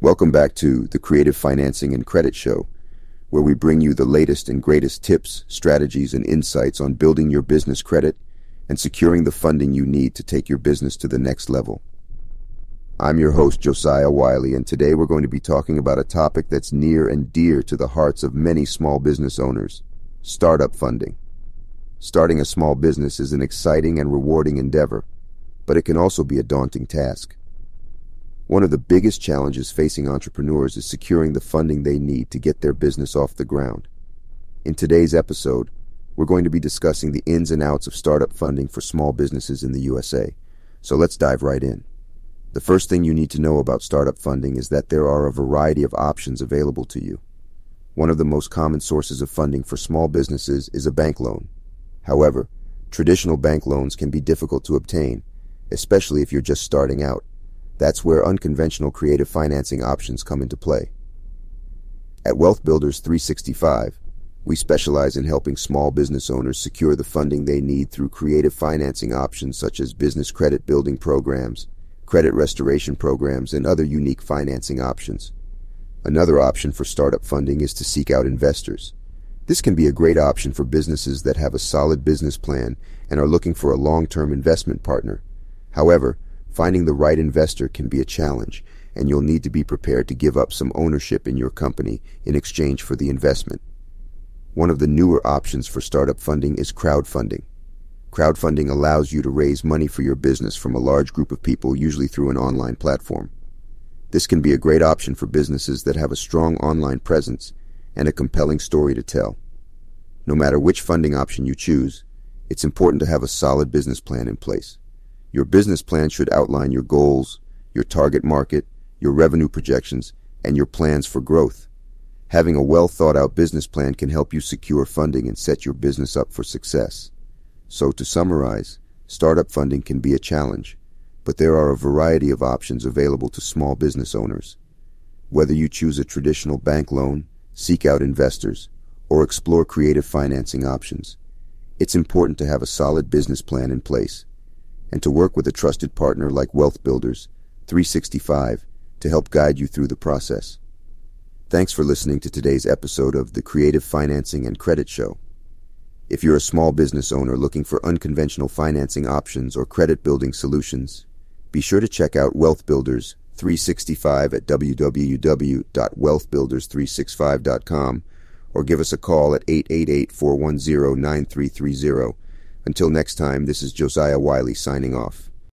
Welcome back to the Creative Financing and Credit Show, where we bring you the latest and greatest tips, strategies, and insights on building your business credit and securing the funding you need to take your business to the next level. I'm your host, Josiah Wiley, and today we're going to be talking about a topic that's near and dear to the hearts of many small business owners startup funding. Starting a small business is an exciting and rewarding endeavor, but it can also be a daunting task. One of the biggest challenges facing entrepreneurs is securing the funding they need to get their business off the ground. In today's episode, we're going to be discussing the ins and outs of startup funding for small businesses in the USA. So let's dive right in. The first thing you need to know about startup funding is that there are a variety of options available to you. One of the most common sources of funding for small businesses is a bank loan. However, traditional bank loans can be difficult to obtain, especially if you're just starting out. That's where unconventional creative financing options come into play. At Wealth Builders 365, we specialize in helping small business owners secure the funding they need through creative financing options such as business credit building programs, credit restoration programs, and other unique financing options. Another option for startup funding is to seek out investors. This can be a great option for businesses that have a solid business plan and are looking for a long-term investment partner. However, Finding the right investor can be a challenge, and you'll need to be prepared to give up some ownership in your company in exchange for the investment. One of the newer options for startup funding is crowdfunding. Crowdfunding allows you to raise money for your business from a large group of people, usually through an online platform. This can be a great option for businesses that have a strong online presence and a compelling story to tell. No matter which funding option you choose, it's important to have a solid business plan in place. Your business plan should outline your goals, your target market, your revenue projections, and your plans for growth. Having a well thought out business plan can help you secure funding and set your business up for success. So, to summarize, startup funding can be a challenge, but there are a variety of options available to small business owners. Whether you choose a traditional bank loan, seek out investors, or explore creative financing options, it's important to have a solid business plan in place and to work with a trusted partner like Wealth Builders 365 to help guide you through the process. Thanks for listening to today's episode of the Creative Financing and Credit Show. If you're a small business owner looking for unconventional financing options or credit building solutions, be sure to check out Wealth Builders 365 at www.wealthbuilders365.com or give us a call at 888 410 9330 until next time, this is Josiah Wiley signing off.